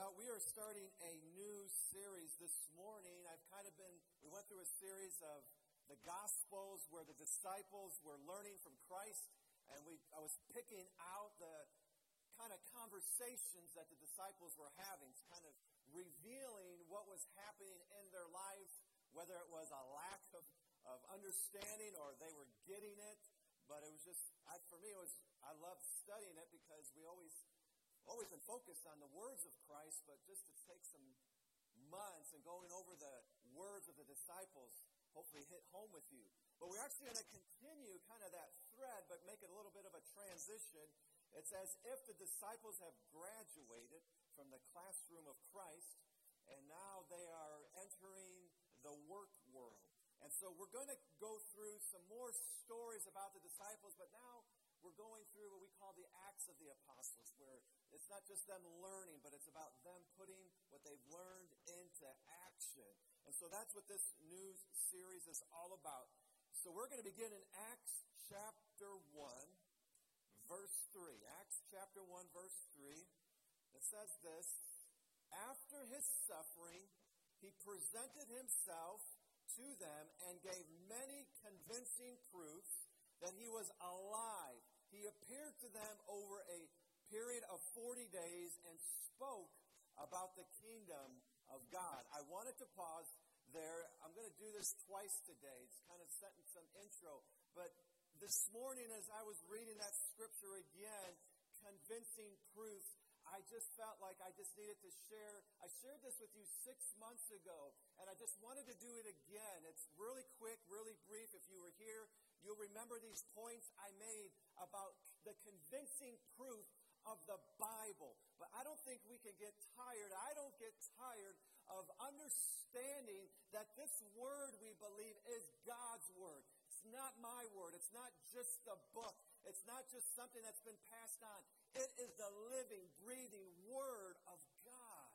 Well, we are starting a new series this morning. I've kind of been, we went through a series of the Gospels where the disciples were learning from Christ, and we, I was picking out the kind of conversations that the disciples were having, kind of revealing what was happening in their lives, whether it was a lack of, of understanding or they were getting it. But it was just, I, for me, it was, I loved studying it because we always always been focused on the words of Christ, but just to take some months and going over the words of the disciples hopefully hit home with you. But we're actually going to continue kind of that thread, but make it a little bit of a transition. It's as if the disciples have graduated from the classroom of Christ, and now they are entering the work world. And so we're going to go through some more stories about the disciples, but now we're going through what we call the Acts of the Apostles, where it's not just them learning, but it's about them putting what they've learned into action. And so that's what this news series is all about. So we're going to begin in Acts chapter 1, verse 3. Acts chapter 1, verse 3. It says this After his suffering, he presented himself to them and gave many convincing proofs that he was alive. He appeared to them over a period of 40 days and spoke about the kingdom of God. I wanted to pause there. I'm going to do this twice today. It's kind of setting some intro. But this morning, as I was reading that scripture again, convincing proof, I just felt like I just needed to share. I shared this with you six months ago, and I just wanted to do it again. It's really quick, really brief. If you were here, you'll remember these points I made about the convincing proof of the Bible. But I don't think we can get tired. I don't get tired of understanding that this word we believe is God's word. It's not my word. It's not just the book. It's not just something that's been passed on. It is the living, breathing word of God.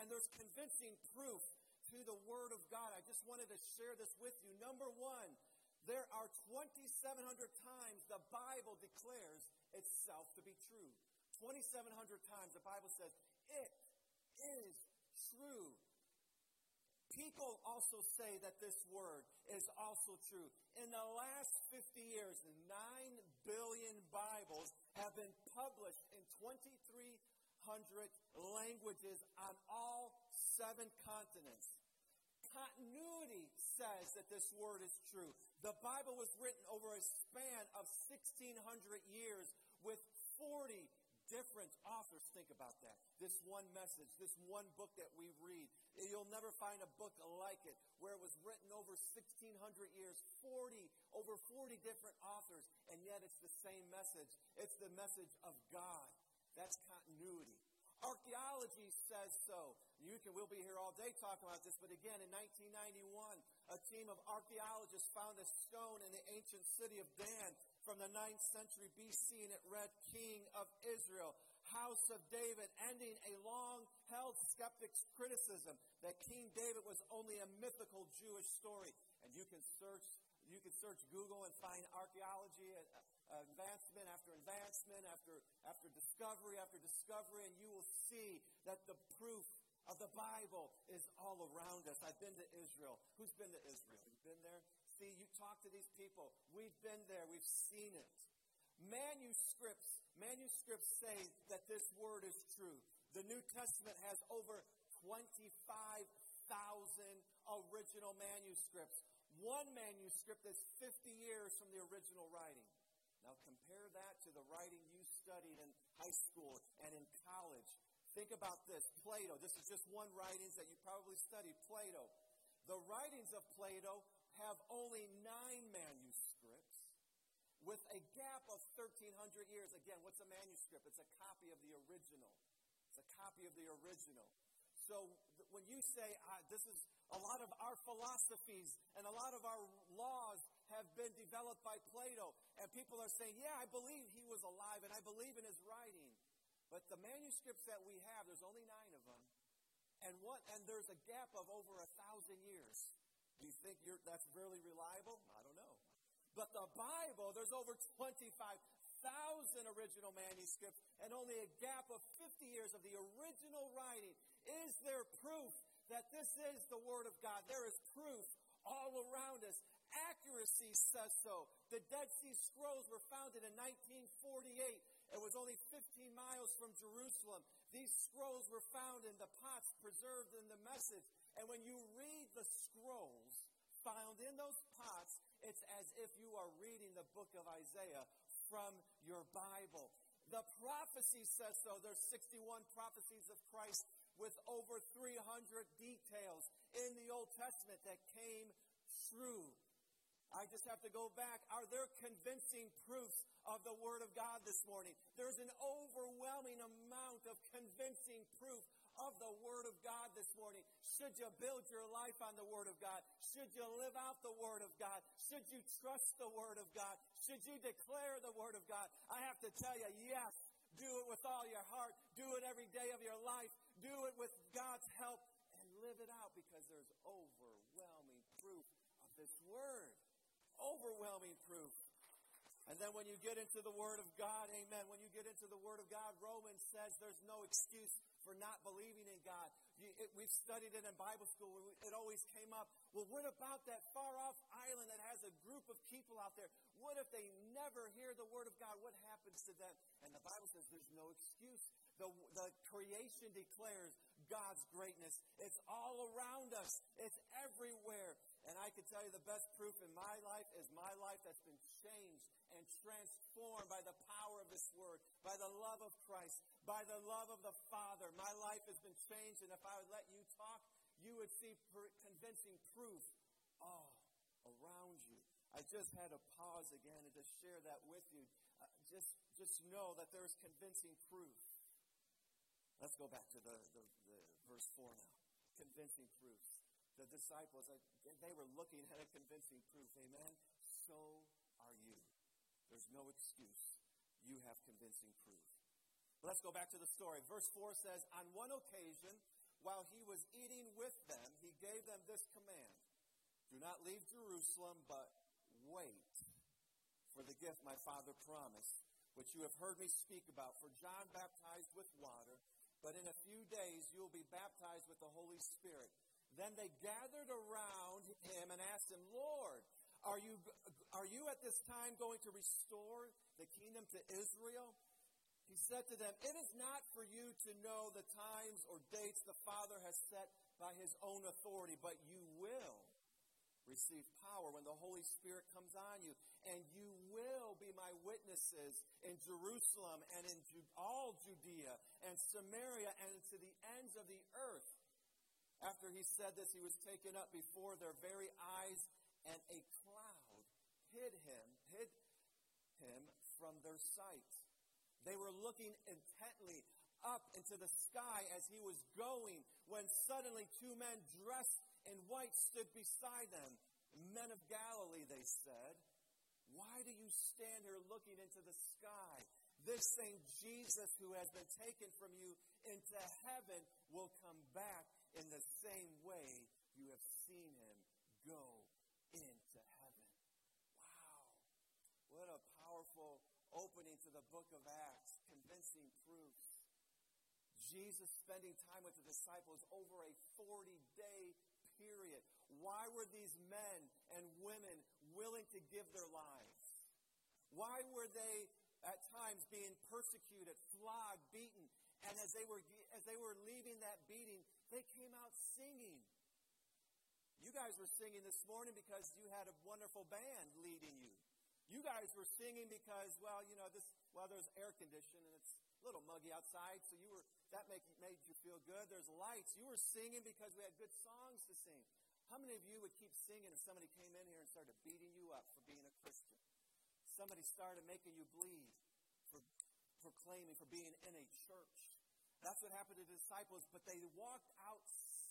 And there's convincing proof to the word of God. I just wanted to share this with you. Number one, there are 2,700 times the Bible declares itself to be true. 2,700 times the Bible says, it is true. People also say that this word is also true. In the last 50 years, 9 billion Bibles have been published in 2,300 languages on all seven continents. Continuity says that this word is true. The Bible was written over a span of 1,600 years with 40 different authors think about that. This one message, this one book that we read. You'll never find a book like it where it was written over 1600 years, 40, over 40 different authors, and yet it's the same message. It's the message of God. That's continuity. Archaeology says so. You can, we'll be here all day talking about this, but again, in 1991, a team of archaeologists found a stone in the ancient city of Dan from the 9th century BC, and it read King of Israel, House of David, ending a long held skeptic's criticism that King David was only a mythical Jewish story. And you can search, you can search Google and find archaeology uh, advancement after advancement, after, after discovery after discovery, and you will see that the proof of the Bible is all around us. I've been to Israel. Who's been to Israel? You've been there? See, you talk to these people. We've been there. We've seen it. Manuscripts, manuscripts say that this word is true. The New Testament has over 25,000 original manuscripts. One manuscript is 50 years from the original writing. Now compare that to the writing you studied in high school and in college. Think about this Plato. This is just one writings that you probably studied. Plato. The writings of Plato have only nine manuscripts with a gap of 1,300 years. Again, what's a manuscript? It's a copy of the original. It's a copy of the original. So when you say uh, this is a lot of our philosophies and a lot of our laws have been developed by Plato. And people are saying, yeah, I believe he was alive and I believe in his writing. But the manuscripts that we have, there's only nine of them. And what and there's a gap of over a thousand years. Do you think that's really reliable? I don't know. But the Bible, there's over 25,000 original manuscripts and only a gap of 50 years of the original writing. Is there proof that this is the Word of God? There is proof all around us. Accuracy says so. The Dead Sea Scrolls were founded in 1948. It was only 15 miles from Jerusalem. These scrolls were found in the pots preserved in the message. And when you read the scrolls found in those pots, it's as if you are reading the book of Isaiah from your Bible. The prophecy says so. There's 61 prophecies of Christ with over 300 details in the Old Testament that came true. I just have to go back. Are there convincing proofs of the Word of God this morning? There's an overwhelming amount of convincing proof of the Word of God this morning. Should you build your life on the Word of God? Should you live out the Word of God? Should you trust the Word of God? Should you declare the Word of God? I have to tell you, yes. Do it with all your heart. Do it every day of your life. Do it with God's help and live it out because there's overwhelming proof of this Word overwhelming proof. And then when you get into the Word of God, amen, when you get into the Word of God, Romans says there's no excuse for not believing in God. You, it, we've studied it in Bible school. It always came up. Well, what about that far off island that has a group of people out there? What if they never hear the Word of God? What happens to them? And the Bible says there's no excuse. The, the creation declares God's greatness. It's all around us, it's everywhere. And I can tell you the best proof in my life is my life that's been changed and transformed by the power of this word, by the love of Christ, by the love of the Father. My life has been changed, and if I would let you talk, you would see convincing proof all around you. I just had to pause again and just share that with you. Uh, just, just know that there's convincing proof. Let's go back to the, the, the verse 4 now. Convincing proofs the disciples, they were looking at a convincing proof. Amen? So are you. There's no excuse. You have convincing proof. Let's go back to the story. Verse 4 says, On one occasion, while he was eating with them, he gave them this command Do not leave Jerusalem, but wait for the gift my father promised, which you have heard me speak about. For John baptized with water, but in a few days you will be baptized with the Holy Spirit. Then they gathered around him and asked him, Lord, are you, are you at this time going to restore the kingdom to Israel? He said to them, It is not for you to know the times or dates the Father has set by his own authority, but you will receive power when the Holy Spirit comes on you, and you my witnesses in Jerusalem and in all Judea and Samaria and to the ends of the earth. After he said this, he was taken up before their very eyes, and a cloud hid him, hid him from their sight. They were looking intently up into the sky as he was going, when suddenly two men dressed in white stood beside them. Men of Galilee, they said, why do you stand here looking into the sky? This same Jesus who has been taken from you into heaven will come back in the same way you have seen him go into heaven. Wow. What a powerful opening to the book of Acts, convincing proofs. Jesus spending time with the disciples over a 40 day period. Why were these men and women willing to give their lives? Why were they at times being persecuted, flogged, beaten? And as they were as they were leaving that beating, they came out singing. You guys were singing this morning because you had a wonderful band leading you. You guys were singing because, well, you know, this well, there's air conditioning and it's a little muggy outside, so you were that make, made you feel good. There's lights. You were singing because we had good songs to sing. How many of you would keep singing if somebody came in here and started beating you up for being a Christian? Somebody started making you bleed for proclaiming, for being in a church. That's what happened to the disciples, but they walked out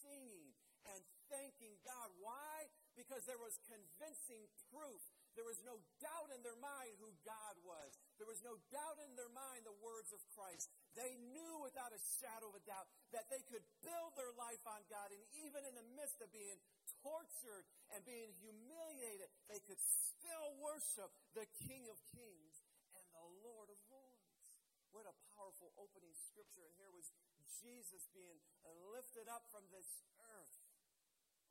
singing and thanking God. Why? Because there was convincing proof. There was no doubt in their mind who God was. There was no doubt in their mind the words of Christ. They knew without a shadow of a doubt that they could build their life on God, and even in the midst of being tortured and being humiliated, they could still worship the King of Kings and the Lord of Lords. What a powerful opening scripture. And here was Jesus being lifted up from this earth.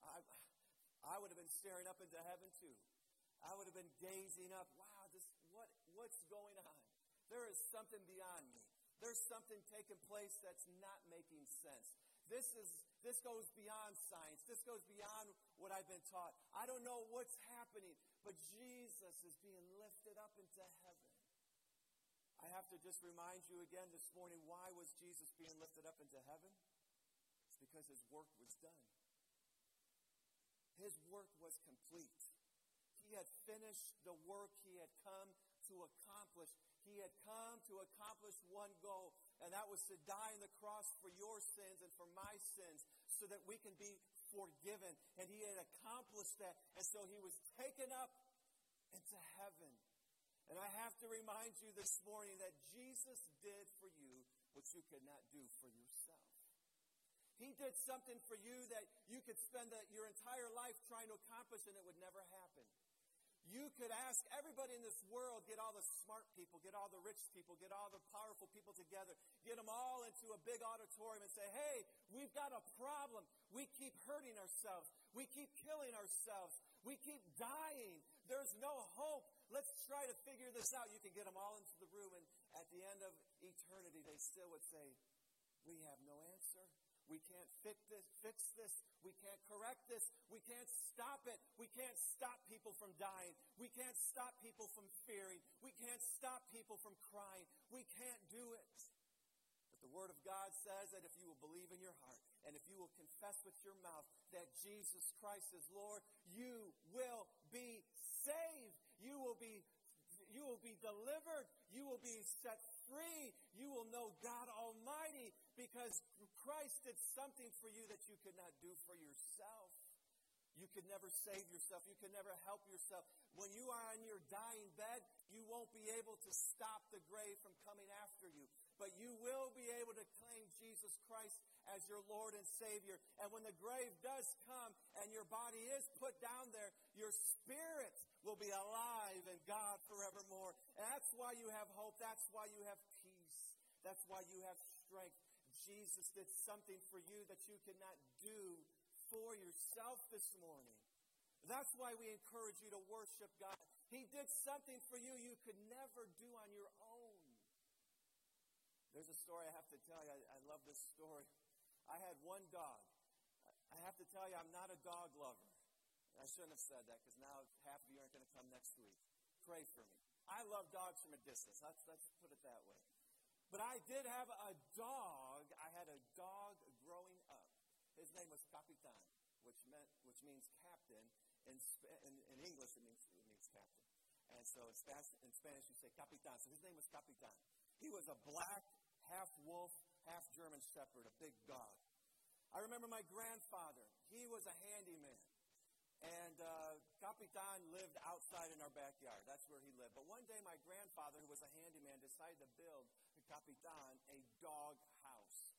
I, I would have been staring up into heaven too. I would have been gazing up. Wow, this, what, what's going on? There is something beyond me. There's something taking place that's not making sense. This is this goes beyond science. This goes beyond what I've been taught. I don't know what's happening, but Jesus is being lifted up into heaven. I have to just remind you again this morning why was Jesus being lifted up into heaven? It's because his work was done. His work was complete. He had finished the work he had come to accomplish. He had come to accomplish one goal, and that was to die on the cross for your sins and for my sins so that we can be forgiven. And he had accomplished that, and so he was taken up into heaven. And I have to remind you this morning that Jesus did for you what you could not do for yourself. He did something for you that you could spend the, your entire life trying to accomplish and it would never happen. You could ask everybody in this world, get all the smart people, get all the rich people, get all the powerful people together, get them all into a big auditorium and say, hey, we've got a problem. We keep hurting ourselves. We keep killing ourselves. We keep dying. There's no hope. Let's try to figure this out. You can get them all into the room, and at the end of eternity, they still would say, we have no answer. We can't fix this, fix this. We can't correct this. We can't stop it. We can't stop people from dying. We can't stop people from fearing. We can't stop people from crying. We can't do it. But the Word of God says that if you will believe in your heart and if you will confess with your mouth that Jesus Christ is Lord, you will be saved. You will be you will be delivered. You will be set free. You will know God Almighty because Christ did something for you that you could not do for yourself. You could never save yourself. You could never help yourself. When you are on your dying bed, you won't be able to stop the grave from coming after you. But you will be able to claim Jesus Christ as your Lord and Savior. And when the grave does come and your body is put down there, your spirit will be alive in God forevermore. And that's why you have hope. That's why you have peace. That's why you have strength. Jesus did something for you that you cannot do for yourself this morning. That's why we encourage you to worship God. He did something for you you could never do on your own. There's a story I have to tell you. I, I love this story. I had one dog. I have to tell you, I'm not a dog lover. I shouldn't have said that because now half of you aren't going to come next week. Pray for me. I love dogs from a distance. Let's, let's put it that way. But I did have a dog. I had a dog growing up. His name was Capitan, which meant which means captain. In, in, in English, it means it means captain. And so in Spanish, in Spanish, you say Capitan. So his name was Capitan. He was a black, half wolf, half German shepherd, a big dog. I remember my grandfather. He was a handyman. And uh, Capitan lived outside in our backyard. That's where he lived. But one day, my grandfather, who was a handyman, decided to build Capitan a dog house.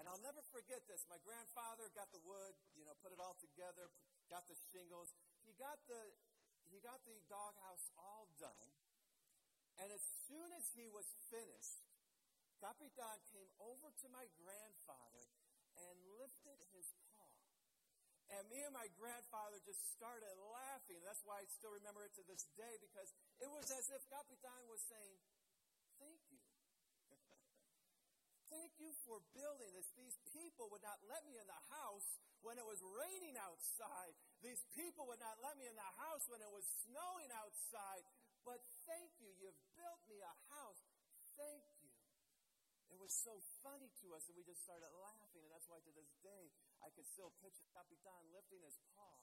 And I'll never forget this. My grandfather got the wood, you know, put it all together, got the shingles. He got the he got the doghouse all done. And as soon as he was finished, Capitan came over to my grandfather and lifted his. And me and my grandfather just started laughing. That's why I still remember it to this day because it was as if Capitan was saying, Thank you. Thank you for building this. These people would not let me in the house when it was raining outside. These people would not let me in the house when it was snowing outside. But thank you. You've built me a house. Thank. It was so funny to us, and we just started laughing. And that's why to this day, I can still picture Capitan lifting his paw,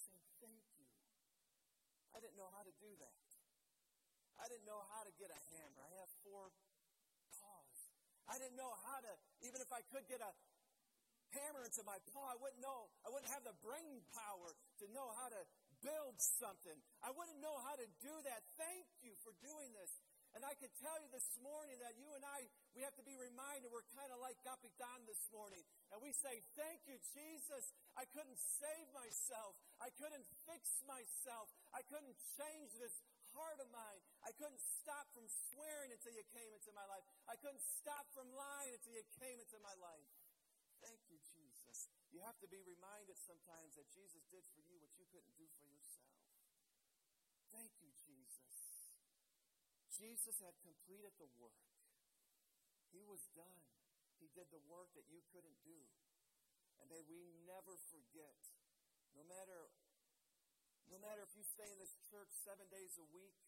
saying, Thank you. I didn't know how to do that. I didn't know how to get a hammer. I have four paws. I didn't know how to, even if I could get a hammer into my paw, I wouldn't know, I wouldn't have the brain power to know how to build something. I wouldn't know how to do that. Thank you for doing this. And I can tell you this morning that you and I, we have to be reminded we're kind of like Capitan this morning. And we say, Thank you, Jesus. I couldn't save myself. I couldn't fix myself. I couldn't change this heart of mine. I couldn't stop from swearing until you came into my life. I couldn't stop from lying until you came into my life. Thank you, Jesus. You have to be reminded sometimes that Jesus did for you what you couldn't do for yourself. Thank you. Jesus had completed the work. He was done. He did the work that you couldn't do. And may we never forget, no matter no matter if you stay in this church seven days a week,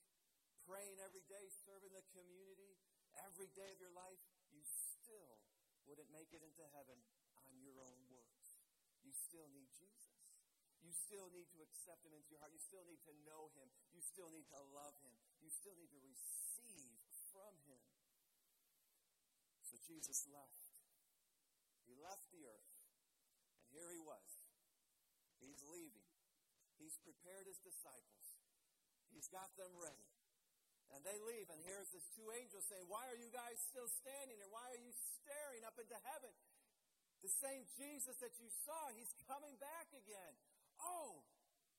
praying every day, serving the community, every day of your life, you still wouldn't make it into heaven on your own works. You still need Jesus. You still need to accept him into your heart. You still need to know him. You still need to love him. You still need to receive from him. So Jesus left. He left the earth. And here he was. He's leaving. He's prepared his disciples. He's got them ready. And they leave, and here's this two angels saying, Why are you guys still standing there? Why are you staring up into heaven? The same Jesus that you saw, he's coming back again. Oh,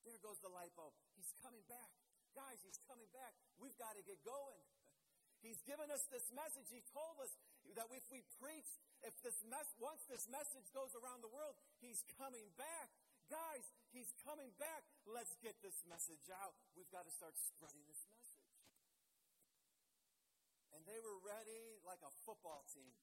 there goes the light bulb. He's coming back. Guys, he's coming back. We've got to get going. He's given us this message. He told us that if we preach, if this mess, once this message goes around the world, he's coming back. Guys, he's coming back. Let's get this message out. We've got to start spreading this message. And they were ready like a football team.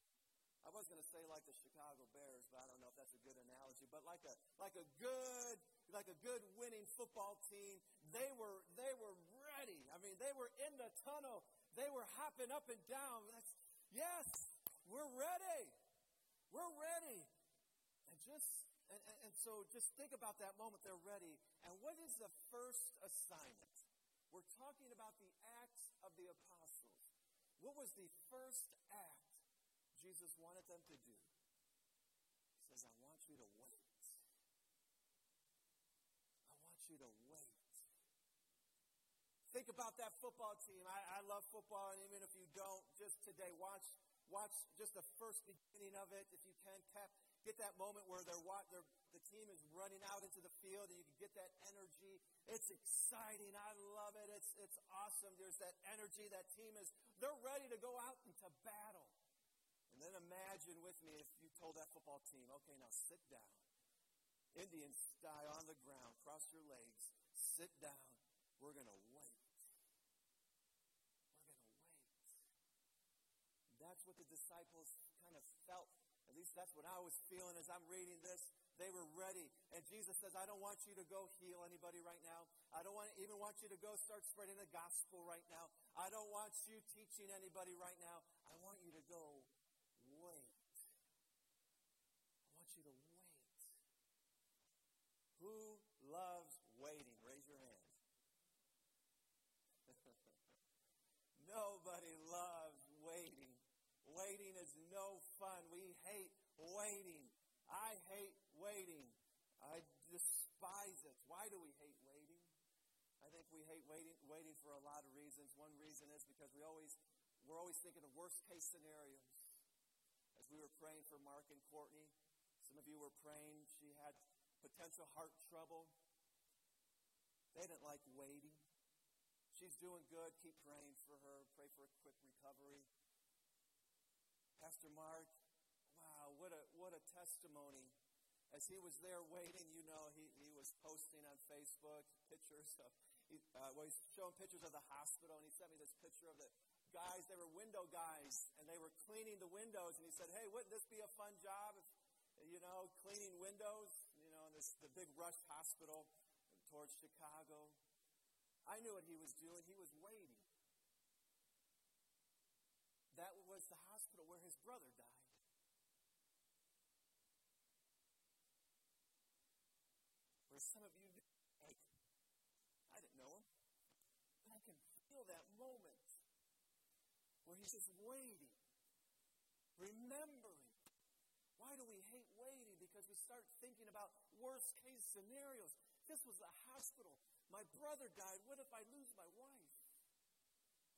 I was going to say like the Chicago Bears, but I don't know if that's a good analogy. But like a like a good like a good winning football team, they were they were I mean, they were in the tunnel. They were hopping up and down. That's, yes, we're ready. We're ready. And just and, and, and so just think about that moment. They're ready. And what is the first assignment? We're talking about the acts of the apostles. What was the first act Jesus wanted them to do? He says, I want you to wait. I want you to wait. Think about that football team. I, I love football, and even if you don't, just today, watch watch just the first beginning of it, if you can. Cap, get that moment where they're, they're, the team is running out into the field, and you can get that energy. It's exciting. I love it. It's it's awesome. There's that energy. That team is they're ready to go out into battle. And then imagine with me if you told that football team, okay, now sit down. Indians die on the ground, cross your legs, sit down. We're going to wait. We're going to wait. That's what the disciples kind of felt. At least that's what I was feeling as I'm reading this. They were ready. And Jesus says, I don't want you to go heal anybody right now. I don't want, even want you to go start spreading the gospel right now. I don't want you teaching anybody right now. I want you to go wait. I want you to wait. Who loves waiting? Raise your hand. Nobody loves waiting. Waiting is no fun. We hate waiting. I hate waiting. I despise it. Why do we hate waiting? I think we hate waiting, waiting for a lot of reasons. One reason is because we always, we're always thinking of worst case scenarios. As we were praying for Mark and Courtney, some of you were praying. She had potential heart trouble. They didn't like waiting. She's doing good. Keep praying for her. Pray for a quick recovery. Pastor Mark, wow, what a what a testimony. As he was there waiting, you know, he, he was posting on Facebook pictures of, he, uh, well, he's showing pictures of the hospital, and he sent me this picture of the guys, they were window guys, and they were cleaning the windows, and he said, hey, wouldn't this be a fun job if, you know, cleaning windows, you know, in this, the big rush hospital towards Chicago. I knew what he was doing. He was waiting. That was the hospital where his brother died. Where some of you knew, hey, I didn't know him, but I can feel that moment where he's just waiting, remembering. Why do we hate waiting? Because we start thinking about worst case scenarios. This was a hospital. My brother died. What if I lose my wife?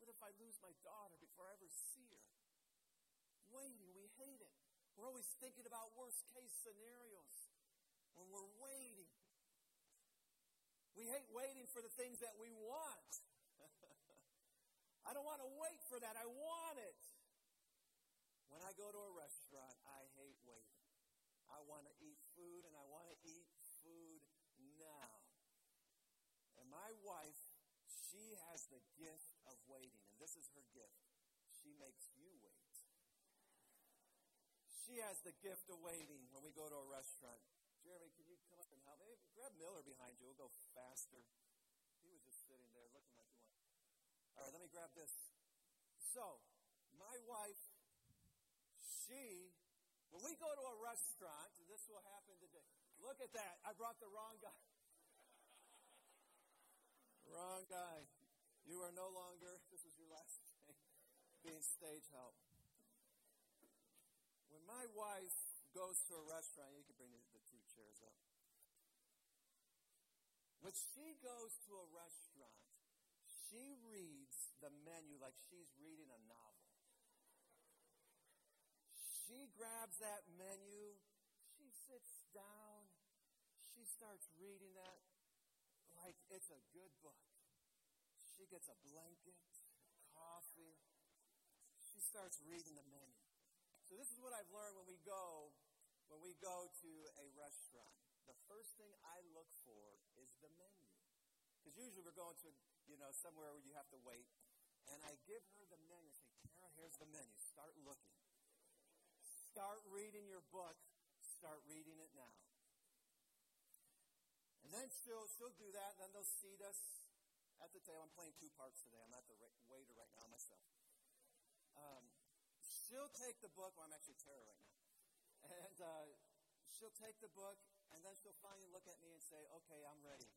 What if I lose my daughter before I ever see her? Waiting, we hate it. We're always thinking about worst case scenarios when we're waiting. We hate waiting for the things that we want. I don't want to wait for that. I want it. When I go to a restaurant, I hate waiting. I want to eat food and I want to eat food now. And my wife, she has the gift this is her gift. She makes you wait. She has the gift of waiting when we go to a restaurant. Jeremy, can you come up and help me? Grab Miller behind you. We'll go faster. He was just sitting there looking like he wanted. All right, let me grab this. So, my wife she, when we go to a restaurant, this will happen today. Look at that. I brought the wrong guy. wrong guy. You are no longer, this is your last day being stage help. When my wife goes to a restaurant, you can bring the, two chairs up. When she goes to a restaurant, she reads the menu like she's reading a novel she grabs that menu, she sits down, she starts reading that like it's a good book. She gets a blanket, coffee. Starts reading the menu. So this is what I've learned when we go when we go to a restaurant. The first thing I look for is the menu. Because usually we're going to, you know, somewhere where you have to wait. And I give her the menu. I say, Tara, here's the menu. Start looking. Start reading your book. Start reading it now. And then she'll, she'll do that, and then they'll seat us at the table. I'm playing two parts today. I'm not the waiter right now myself. Um, she'll take the book. Well, I'm actually Tara right now. And uh, she'll take the book, and then she'll finally look at me and say, Okay, I'm ready.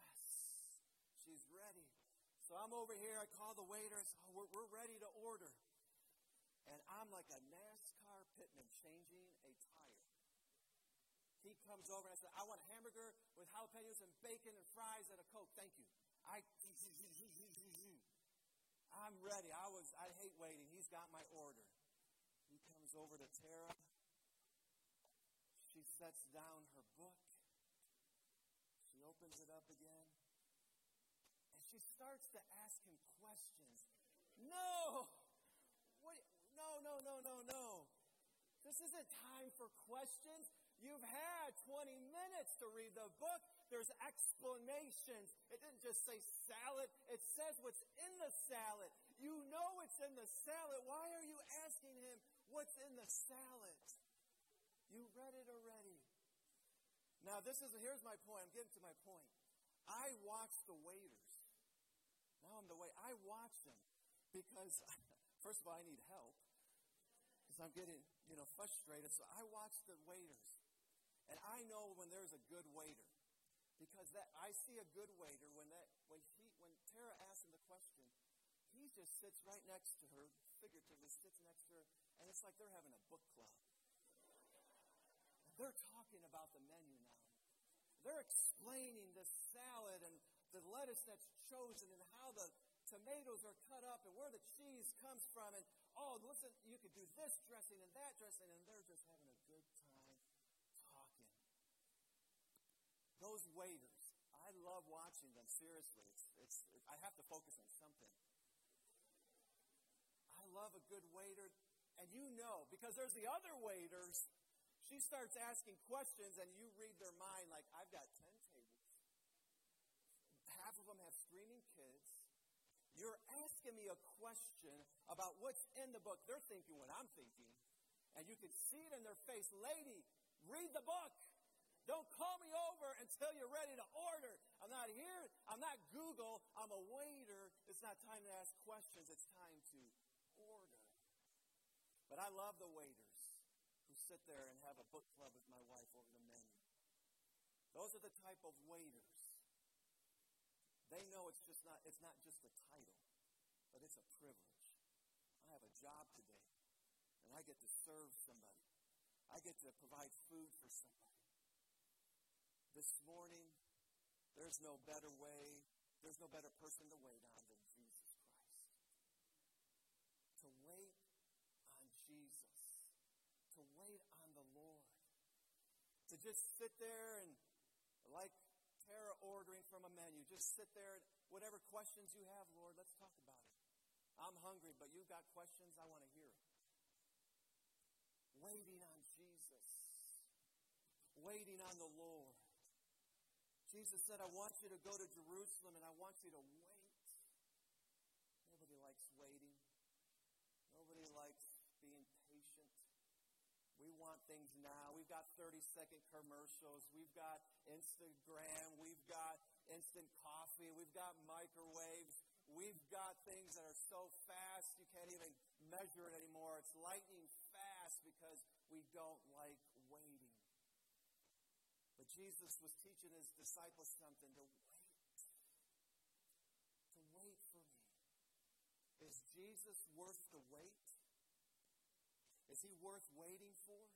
Yes, she's ready. So I'm over here. I call the waiter. Say, oh, we're, we're ready to order. And I'm like a NASCAR pitman changing a tire. He comes over and I said, I want a hamburger with jalapenos and bacon and fries and a Coke. Thank you. I, I'm ready. I was, I hate waiting. He's got my order. He comes over to Tara. She sets down her book. She opens it up again. And she starts to ask him questions. No! What? No, no, no, no, no. This isn't time for questions. You've had 20 minutes to read the book. There's explanations. It didn't just say salad, it says what's in the salad. You know it's in the salad. Why are you asking him what's in the salad? You read it already. Now, this is here's my point. I'm getting to my point. I watch the waiters. Now I'm the way I watch them because first of all, I need help because I'm getting, you know, frustrated. So I watch the waiters. And I know when there's a good waiter. Because that I see a good waiter when that when he when Tara asks him the question, he just sits right next to her, figuratively sits next to her, and it's like they're having a book club. They're talking about the menu now. They're explaining the salad and the lettuce that's chosen and how the tomatoes are cut up and where the cheese comes from. And oh, listen, you could do this dressing and that dressing, and they're just having a good time talking. Those waiters, I love watching them. Seriously, it's, it's, I have to focus on something. I love a good waiter, and you know because there's the other waiters. She starts asking questions, and you read their mind like, I've got 10 tables. Half of them have screaming kids. You're asking me a question about what's in the book. They're thinking what I'm thinking. And you can see it in their face. Lady, read the book. Don't call me over until you're ready to order. I'm not here. I'm not Google. I'm a waiter. It's not time to ask questions. It's time to order. But I love the waiters who sit there and have a book club with my wife over the menu. Those are the type of waiters they know it's just not it's not just a title, but it's a privilege. I have a job today, and I get to serve somebody. I get to provide food for somebody. This morning, there's no better way, there's no better person to wait on than Jesus Christ. To wait on Jesus. To wait on the Lord. To just sit there and, like Tara ordering from a menu. Just sit there. and Whatever questions you have, Lord, let's talk about it. I'm hungry, but you've got questions, I want to hear it. Waiting on Jesus. Waiting on the Lord. Jesus said, I want you to go to Jerusalem and I want you to wait. Nobody likes waiting. Nobody likes being patient. We want things now. We've got 30 second commercials. We've got Instagram. We've got instant coffee. We've got microwaves. We've got things that are so fast you can't even measure it anymore. It's lightning fast because we don't like. But Jesus was teaching his disciples something to wait. To wait for me. Is Jesus worth the wait? Is he worth waiting for?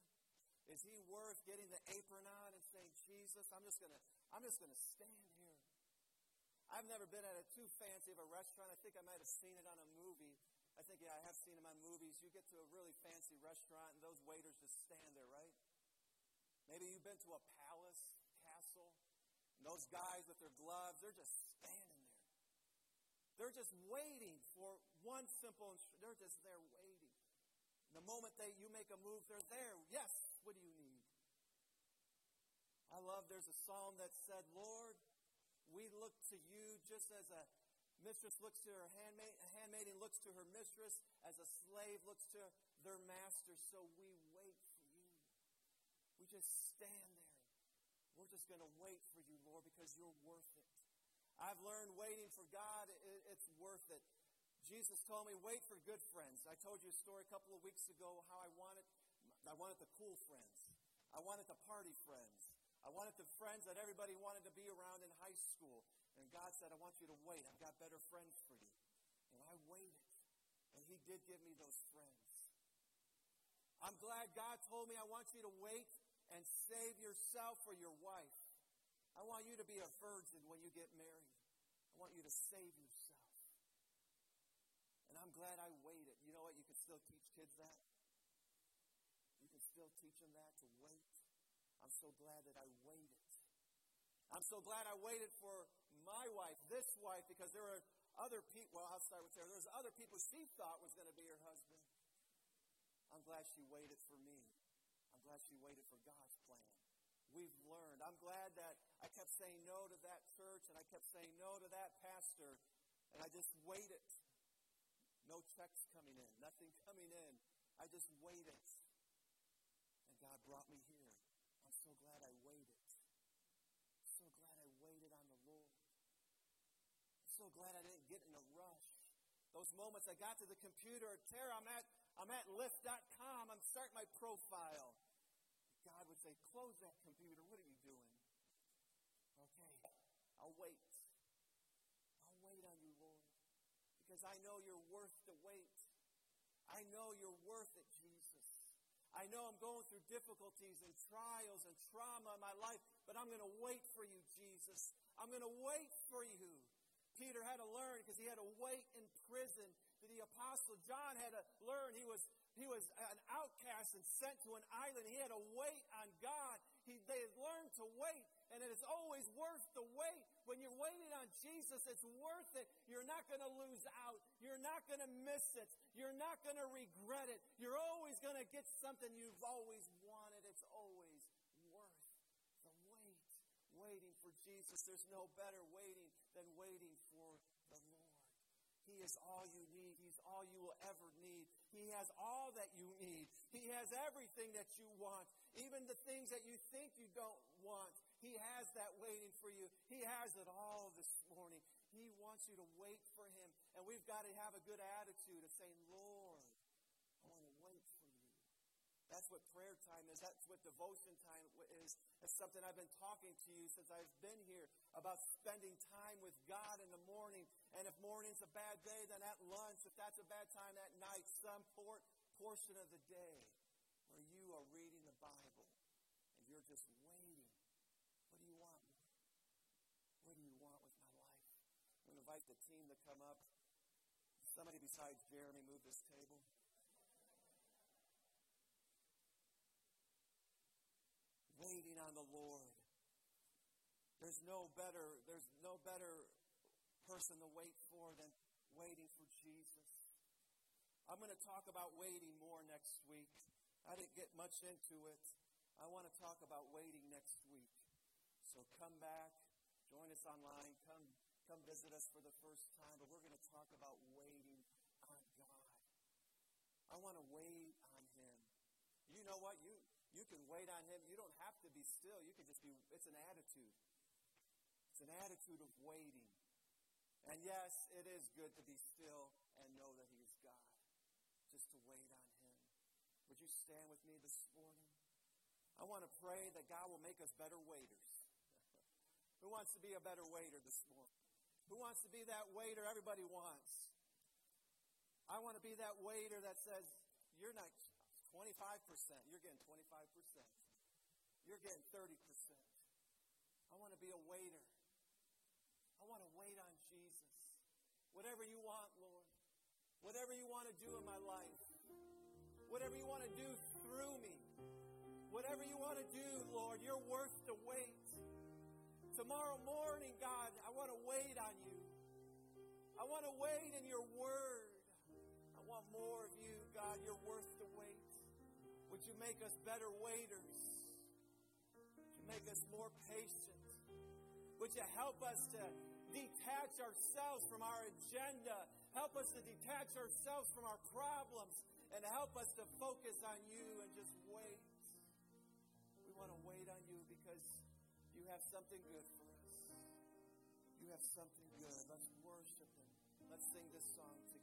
Is he worth getting the apron on and saying, Jesus, I'm just gonna I'm just gonna stand here. I've never been at a too fancy of a restaurant. I think I might have seen it on a movie. I think yeah, I have seen them on movies. You get to a really fancy restaurant and those waiters just stand there, right? Maybe you've been to a palace, castle, and those guys with their gloves, they're just standing there. They're just waiting for one simple instru- they're just there waiting. The moment that you make a move, they're there. Yes, what do you need? I love there's a psalm that said, Lord, we look to you just as a mistress looks to her handmaid, a handmaiden looks to her mistress, as a slave looks to their master, so we. Just stand there. We're just going to wait for you, Lord, because you're worth it. I've learned waiting for God, it's worth it. Jesus told me, wait for good friends. I told you a story a couple of weeks ago how I wanted, I wanted the cool friends. I wanted the party friends. I wanted the friends that everybody wanted to be around in high school. And God said, I want you to wait. I've got better friends for you. And I waited. And He did give me those friends. I'm glad God told me, I want you to wait and save yourself for your wife. I want you to be a virgin when you get married. I want you to save yourself. And I'm glad I waited. You know what? You can still teach kids that. You can still teach them that to wait. I'm so glad that I waited. I'm so glad I waited for my wife, this wife, because there were other people. Well, I'll start with there. There's other people she thought was going to be her husband. I'm glad she waited for me. I'm glad she waited for God's plan. We've learned. I'm glad that I kept saying no to that church and I kept saying no to that pastor, and I just waited. No checks coming in, nothing coming in. I just waited. And God brought me here. I'm so glad I waited. So glad I waited on the Lord. I'm so glad I didn't get in a rush. Those moments I got to the computer, Tara, I'm at I'm at lyft.com, I'm starting my profile. God would say, Close that computer. What are you doing? Okay, I'll wait. I'll wait on you, Lord because I know you're worth the wait. I know you're worth it, Jesus. I know I'm going through difficulties and trials and trauma in my life, but I'm going to wait for you, Jesus. I'm going to wait for you. Peter had to learn because he had to wait in prison. The apostle John had to learn he was he was an outcast and sent to an island. He had to wait on God. He, they had learned to wait, and it is always worth the wait. When you're waiting on Jesus, it's worth it. You're not going to lose out. You're not going to miss it. You're not going to regret it. You're always going to get something you've always wanted. It's always worth the wait. Waiting for Jesus. There's no better waiting than waiting for. He is all you need. He's all you will ever need. He has all that you need. He has everything that you want, even the things that you think you don't want. He has that waiting for you. He has it all this morning. He wants you to wait for Him. And we've got to have a good attitude of saying, Lord, I want to wait for you. That's what prayer time is. That's what devotion time is. It's something I've been talking to you since I've been here about spending time with God in the morning. And if morning's a bad day, then at lunch. If that's a bad time at night, some por- portion of the day where you are reading the Bible and you're just waiting. What do you want? What do you want with my life? I'm going to invite the team to come up. Somebody besides Jeremy move this table. On the Lord. There's no better, there's no better person to wait for than waiting for Jesus. I'm going to talk about waiting more next week. I didn't get much into it. I want to talk about waiting next week. So come back, join us online, come come visit us for the first time, but we're going to talk about waiting on God. I want to wait on him. You know what? You you can wait on him. You don't have to be still. You can just be it's an attitude. It's an attitude of waiting. And yes, it is good to be still and know that he is God. Just to wait on him. Would you stand with me this morning? I want to pray that God will make us better waiters. Who wants to be a better waiter this morning? Who wants to be that waiter everybody wants? I want to be that waiter that says, You're not 25%, you're getting 25%. You're getting 30%. I want to be a waiter. I want to wait on Jesus. Whatever you want, Lord. Whatever you want to do in my life. Whatever you want to do through me. Whatever you want to do, Lord, you're worth the wait. Tomorrow morning, God, I want to wait on you. I want to wait in your word. I want more of you, God. You're worth. Would you make us better waiters? Would you make us more patient? Would you help us to detach ourselves from our agenda? Help us to detach ourselves from our problems and help us to focus on you and just wait. We want to wait on you because you have something good for us. You have something good. Let's worship Him. Let's sing this song together.